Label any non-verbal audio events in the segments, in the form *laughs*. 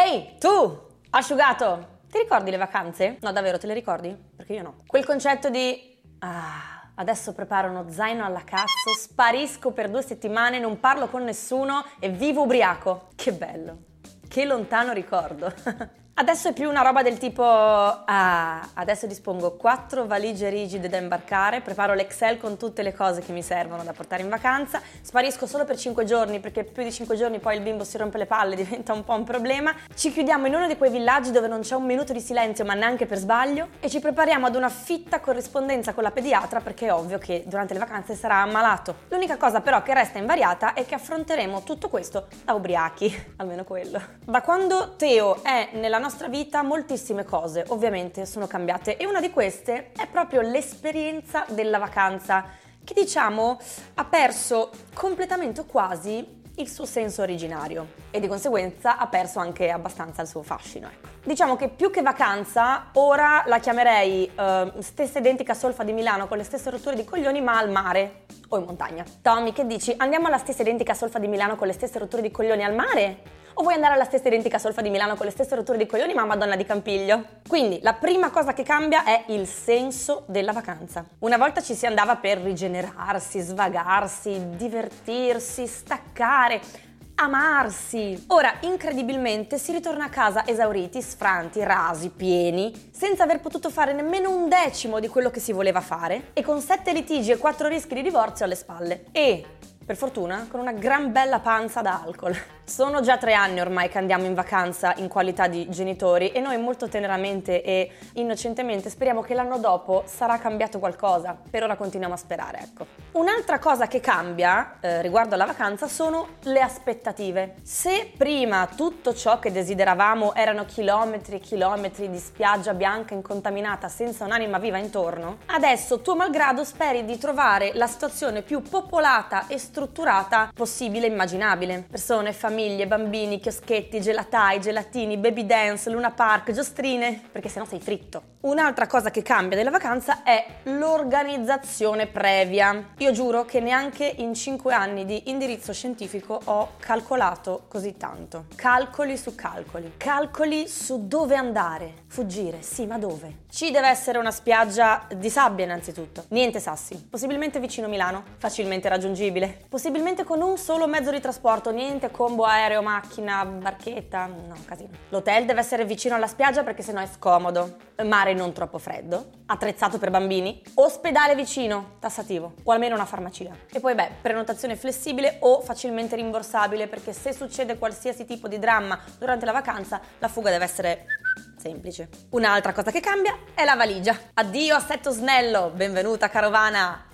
Ehi, tu, asciugato! Ti ricordi le vacanze? No, davvero, te le ricordi? Perché io no. Quel concetto di... Ah, adesso preparo uno zaino alla cazzo, sparisco per due settimane, non parlo con nessuno e vivo ubriaco. Che bello. Che lontano ricordo. *laughs* Adesso è più una roba del tipo, ah, adesso dispongo quattro valigie rigide da imbarcare, preparo l'Excel con tutte le cose che mi servono da portare in vacanza, sparisco solo per cinque giorni perché più di cinque giorni poi il bimbo si rompe le palle, *laughs* diventa un po' un problema, ci chiudiamo in uno di quei villaggi dove non c'è un minuto di silenzio ma neanche per sbaglio e ci prepariamo ad una fitta corrispondenza con la pediatra perché è ovvio che durante le vacanze sarà ammalato. L'unica cosa però che resta invariata è che affronteremo tutto questo da ubriachi, *laughs* almeno quello. Da quando Teo è nella nostra nostra vita moltissime cose ovviamente sono cambiate e una di queste è proprio l'esperienza della vacanza che diciamo ha perso completamente o quasi il suo senso originario e di conseguenza ha perso anche abbastanza il suo fascino. Ecco. Diciamo che più che vacanza, ora la chiamerei uh, stessa identica solfa di Milano con le stesse rotture di coglioni ma al mare o in montagna. Tommy, che dici? Andiamo alla stessa identica solfa di Milano con le stesse rotture di coglioni al mare? O vuoi andare alla stessa identica solfa di Milano con le stesse rotture di coglioni ma Madonna di Campiglio? Quindi la prima cosa che cambia è il senso della vacanza. Una volta ci si andava per rigenerarsi, svagarsi, divertirsi, staccare, amarsi. Ora, incredibilmente, si ritorna a casa esauriti, sfranti, rasi, pieni, senza aver potuto fare nemmeno un decimo di quello che si voleva fare e con sette litigi e quattro rischi di divorzio alle spalle. E, per fortuna, con una gran bella panza da alcol. Sono già tre anni ormai che andiamo in vacanza in qualità di genitori e noi molto teneramente e innocentemente speriamo che l'anno dopo sarà cambiato qualcosa. Per ora continuiamo a sperare, ecco. Un'altra cosa che cambia eh, riguardo alla vacanza sono le aspettative. Se prima tutto ciò che desideravamo erano chilometri e chilometri di spiaggia bianca incontaminata senza un'anima viva intorno, adesso tuo malgrado speri di trovare la situazione più popolata e strutturata possibile e immaginabile. Persone, famiglie, famiglie, bambini, chioschetti, gelatai, gelatini, baby dance, luna park, giostrine, perché sennò sei fritto. Un'altra cosa che cambia della vacanza è l'organizzazione previa. Io giuro che neanche in 5 anni di indirizzo scientifico ho calcolato così tanto. Calcoli su calcoli. Calcoli su dove andare. Fuggire, sì, ma dove? Ci deve essere una spiaggia di sabbia innanzitutto. Niente sassi. Possibilmente vicino Milano, facilmente raggiungibile. Possibilmente con un solo mezzo di trasporto, niente combo aereo, macchina, barchetta, no, casino. L'hotel deve essere vicino alla spiaggia perché sennò è scomodo. Mare non troppo freddo, attrezzato per bambini, ospedale vicino, tassativo, o almeno una farmacia. E poi beh, prenotazione flessibile o facilmente rimborsabile perché se succede qualsiasi tipo di dramma durante la vacanza, la fuga deve essere semplice. Un'altra cosa che cambia è la valigia. Addio assetto snello, benvenuta carovana!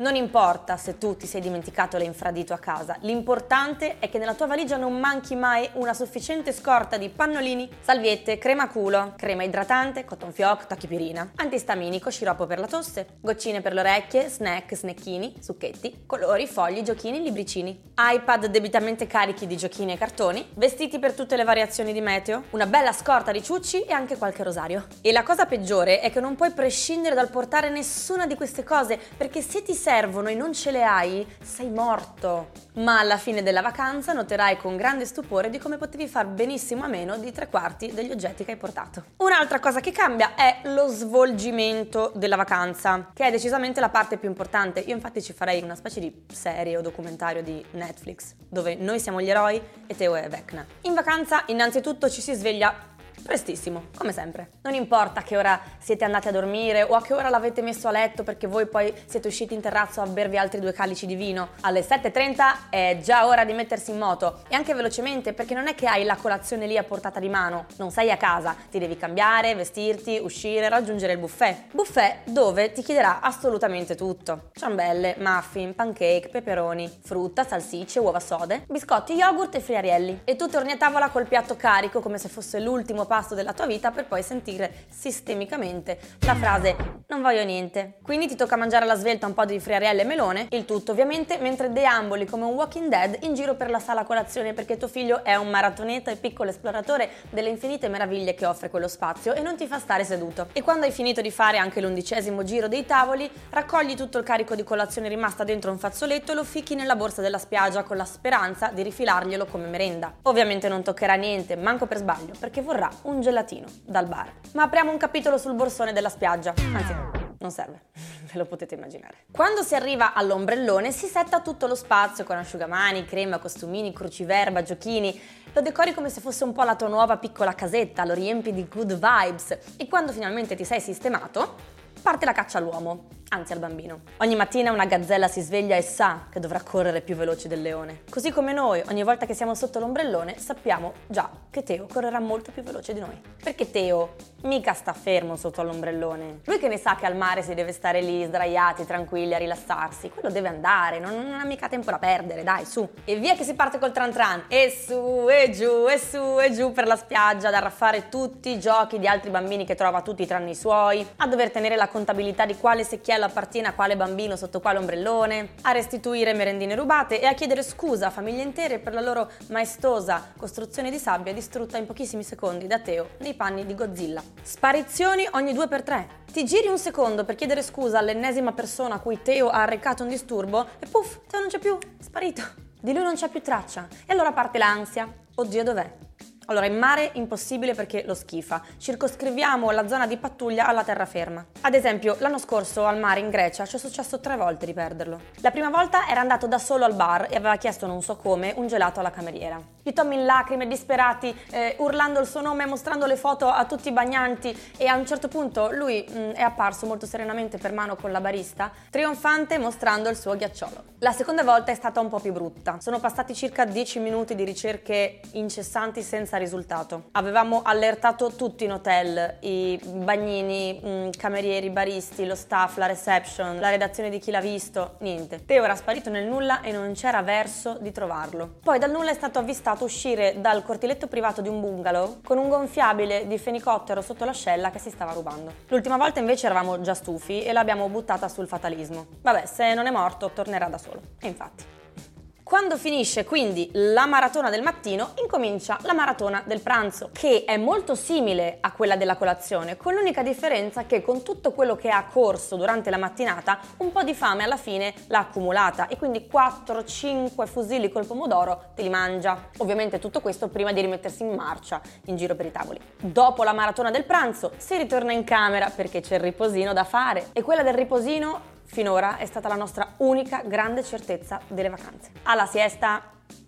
Non importa se tu ti sei dimenticato l'infradito a casa, l'importante è che nella tua valigia non manchi mai una sufficiente scorta di pannolini, salviette, crema culo, crema idratante, cotton fioc, tachipirina, antistaminico, sciroppo per la tosse, goccine per le orecchie, snack, snecchini, succhetti, colori, fogli, giochini, libricini, iPad debitamente carichi di giochini e cartoni, vestiti per tutte le variazioni di meteo, una bella scorta di ciucci e anche qualche rosario. E la cosa peggiore è che non puoi prescindere dal portare nessuna di queste cose perché se ti serve servono e non ce le hai, sei morto. Ma alla fine della vacanza noterai con grande stupore di come potevi far benissimo a meno di tre quarti degli oggetti che hai portato. Un'altra cosa che cambia è lo svolgimento della vacanza, che è decisamente la parte più importante. Io infatti ci farei una specie di serie o documentario di Netflix, dove noi siamo gli eroi e Teo è Vecna. In vacanza innanzitutto ci si sveglia Prestissimo, come sempre. Non importa che ora siete andati a dormire o a che ora l'avete messo a letto perché voi poi siete usciti in terrazzo a bervi altri due calici di vino. Alle 7.30 è già ora di mettersi in moto e anche velocemente perché non è che hai la colazione lì a portata di mano, non sei a casa, ti devi cambiare, vestirti, uscire, raggiungere il buffet. Buffet dove ti chiederà assolutamente tutto. Ciambelle, muffin, pancake, peperoni, frutta, salsicce, uova sode, biscotti, yogurt e friarielli. E tu torni a tavola col piatto carico come se fosse l'ultimo pasto della tua vita per poi sentire sistemicamente la frase non voglio niente. Quindi ti tocca mangiare alla svelta un po' di friarielle e melone, il tutto ovviamente mentre deamboli come un walking dead in giro per la sala colazione perché tuo figlio è un maratoneta e piccolo esploratore delle infinite meraviglie che offre quello spazio e non ti fa stare seduto. E quando hai finito di fare anche l'undicesimo giro dei tavoli, raccogli tutto il carico di colazione rimasta dentro un fazzoletto e lo ficchi nella borsa della spiaggia con la speranza di rifilarglielo come merenda. Ovviamente non toccherà niente, manco per sbaglio, perché vorrà un gelatino dal bar. Ma apriamo un capitolo sul borsone della spiaggia. Anzi, non serve, *laughs* ve lo potete immaginare. Quando si arriva all'ombrellone si setta tutto lo spazio con asciugamani, crema, costumini, cruciverba, giochini. Lo decori come se fosse un po' la tua nuova piccola casetta, lo riempi di good vibes e quando finalmente ti sei sistemato, parte la caccia all'uomo anzi al bambino. Ogni mattina una gazzella si sveglia e sa che dovrà correre più veloce del leone. Così come noi, ogni volta che siamo sotto l'ombrellone, sappiamo già che Teo correrà molto più veloce di noi. Perché Teo mica sta fermo sotto l'ombrellone. Lui che ne sa che al mare si deve stare lì sdraiati, tranquilli, a rilassarsi. Quello deve andare, non, non ha mica tempo da perdere, dai, su. E via che si parte col tran tran. E su, e giù, e su, e giù per la spiaggia, ad arraffare tutti i giochi di altri bambini che trova tutti tranne i suoi, a dover tenere la contabilità di quale secchiello cartello appartiene a quale bambino sotto quale ombrellone, a restituire merendine rubate e a chiedere scusa a famiglie intere per la loro maestosa costruzione di sabbia distrutta in pochissimi secondi da Teo nei panni di Godzilla. Sparizioni ogni due per tre. Ti giri un secondo per chiedere scusa all'ennesima persona a cui Teo ha arrecato un disturbo e puff, Teo non c'è più, sparito. Di lui non c'è più traccia. E allora parte l'ansia. Oddio, dov'è? Allora, in mare impossibile perché lo schifa. Circoscriviamo la zona di pattuglia alla terraferma. Ad esempio, l'anno scorso al mare in Grecia ci è successo tre volte di perderlo. La prima volta era andato da solo al bar e aveva chiesto non so come un gelato alla cameriera. Io Tom in lacrime, disperati, eh, urlando il suo nome, mostrando le foto a tutti i bagnanti e a un certo punto lui mh, mm, è apparso molto serenamente per mano con la barista, trionfante mostrando il suo ghiacciolo. La seconda volta è stata un po' più brutta. Sono passati circa 10 minuti di ricerche incessanti senza risultato. Avevamo allertato tutti in hotel, i bagnini, mm, camerieri, baristi, lo staff, la reception, la redazione di chi l'ha visto, niente. Teo era sparito nel nulla e non c'era verso di trovarlo. Poi dal nulla è stato avvistato uscire dal cortiletto privato di un bungalow con un gonfiabile di fenicottero sotto l'ascella che si stava rubando. L'ultima volta invece eravamo già stufi e l'abbiamo buttata sul fatalismo. Vabbè, se non è morto tornerà da solo. E infatti. Quando finisce quindi la maratona del mattino, incomincia la maratona del pranzo, che è molto simile a quella della colazione, con l'unica differenza che con tutto quello che ha corso durante la mattinata, un po' di fame alla fine l'ha accumulata e quindi 4-5 fusilli col pomodoro te li mangia. Ovviamente tutto questo prima di rimettersi in marcia in giro per i tavoli. Dopo la maratona del pranzo si ritorna in camera perché c'è il riposino da fare e quella del riposino finora è stata la nostra unica grande certezza delle vacanze. Alla siesta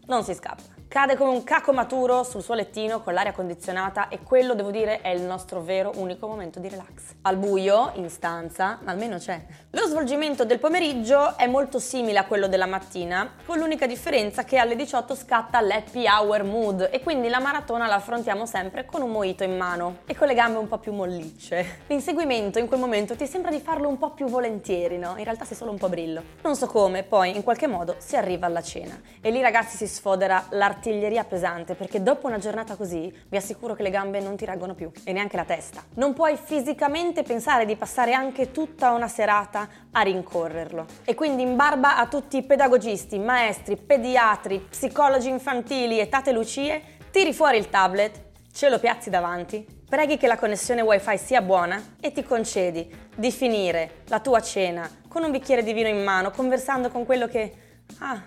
non si scappa. Cade come un caco maturo sul suo lettino con l'aria condizionata e quello, devo dire, è il nostro vero unico momento di relax. Al buio, in stanza, almeno c'è. Lo svolgimento del pomeriggio è molto simile a quello della mattina, con l'unica differenza che alle 18 scatta l'happy hour mood e quindi la maratona la affrontiamo sempre con un moito in mano e con le gambe un po' più mollicce. L'inseguimento in quel momento ti sembra di farlo un po' più volentieri, no? In realtà sei solo un po' brillo. Non so come, poi in qualche modo si arriva alla cena e lì ragazzi si sfodera l'articolazione artiglieria pesante perché dopo una giornata così vi assicuro che le gambe non ti reggono più e neanche la testa. Non puoi fisicamente pensare di passare anche tutta una serata a rincorrerlo. E quindi in barba a tutti i pedagogisti, maestri, pediatri, psicologi infantili e tate lucie, tiri fuori il tablet, ce lo piazzi davanti, preghi che la connessione wifi sia buona e ti concedi di finire la tua cena con un bicchiere di vino in mano, conversando con quello che... Ah,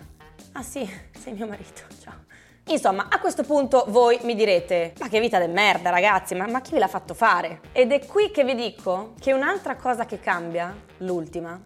ah sì, sei mio marito, ciao. Insomma, a questo punto voi mi direte, ma che vita del merda ragazzi, ma, ma chi ve l'ha fatto fare? Ed è qui che vi dico che un'altra cosa che cambia, l'ultima,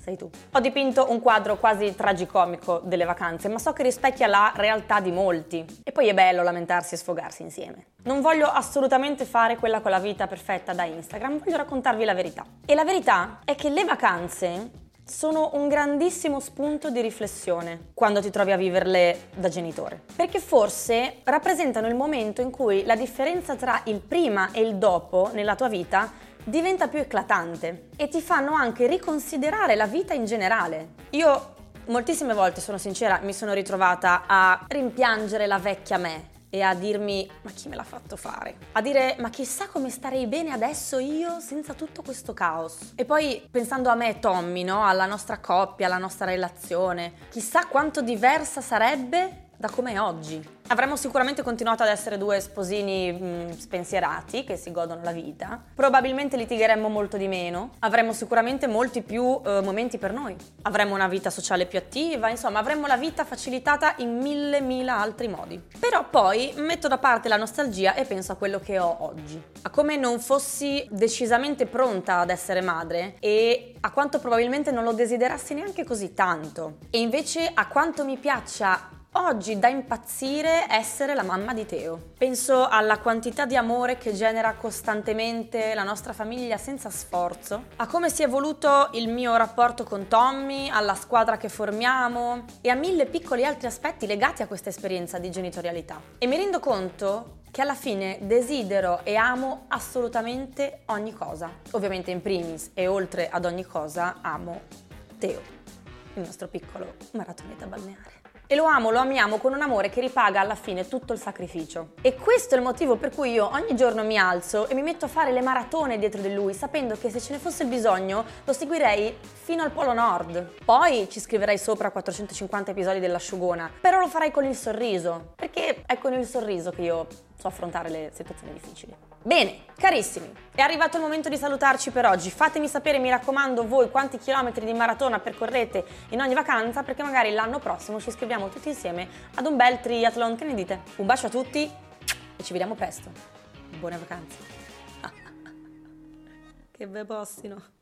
sei tu. Ho dipinto un quadro quasi tragicomico delle vacanze, ma so che rispecchia la realtà di molti. E poi è bello lamentarsi e sfogarsi insieme. Non voglio assolutamente fare quella con la vita perfetta da Instagram, voglio raccontarvi la verità. E la verità è che le vacanze sono un grandissimo spunto di riflessione quando ti trovi a viverle da genitore. Perché forse rappresentano il momento in cui la differenza tra il prima e il dopo nella tua vita diventa più eclatante e ti fanno anche riconsiderare la vita in generale. Io moltissime volte, sono sincera, mi sono ritrovata a rimpiangere la vecchia me e a dirmi ma chi me l'ha fatto fare? A dire ma chissà come starei bene adesso io senza tutto questo caos. E poi pensando a me e Tommy, no? alla nostra coppia, alla nostra relazione, chissà quanto diversa sarebbe da come è oggi. Avremmo sicuramente continuato ad essere due sposini mh, spensierati che si godono la vita. Probabilmente litigheremmo molto di meno. Avremmo sicuramente molti più eh, momenti per noi. Avremmo una vita sociale più attiva, insomma, avremmo la vita facilitata in mille, mila altri modi. Però poi metto da parte la nostalgia e penso a quello che ho oggi. A come non fossi decisamente pronta ad essere madre e a quanto probabilmente non lo desiderassi neanche così tanto. E invece a quanto mi piaccia Oggi da impazzire essere la mamma di Teo. Penso alla quantità di amore che genera costantemente la nostra famiglia senza sforzo, a come si è evoluto il mio rapporto con Tommy, alla squadra che formiamo e a mille piccoli altri aspetti legati a questa esperienza di genitorialità. E mi rendo conto che alla fine desidero e amo assolutamente ogni cosa. Ovviamente in primis e oltre ad ogni cosa amo Teo, il nostro piccolo maratoneta balneare. E lo amo, lo amiamo con un amore che ripaga alla fine tutto il sacrificio. E questo è il motivo per cui io ogni giorno mi alzo e mi metto a fare le maratone dietro di lui, sapendo che se ce ne fosse bisogno lo seguirei fino al Polo Nord. Poi ci scriverei sopra 450 episodi dell'asciugona, però lo farei con il sorriso, perché è con il sorriso che io so affrontare le situazioni difficili. Bene, carissimi, è arrivato il momento di salutarci per oggi. Fatemi sapere, mi raccomando, voi quanti chilometri di maratona percorrete in ogni vacanza, perché magari l'anno prossimo ci iscriviamo tutti insieme ad un bel triathlon. Che ne dite? Un bacio a tutti e ci vediamo presto. Buone vacanze. *laughs* che be postino.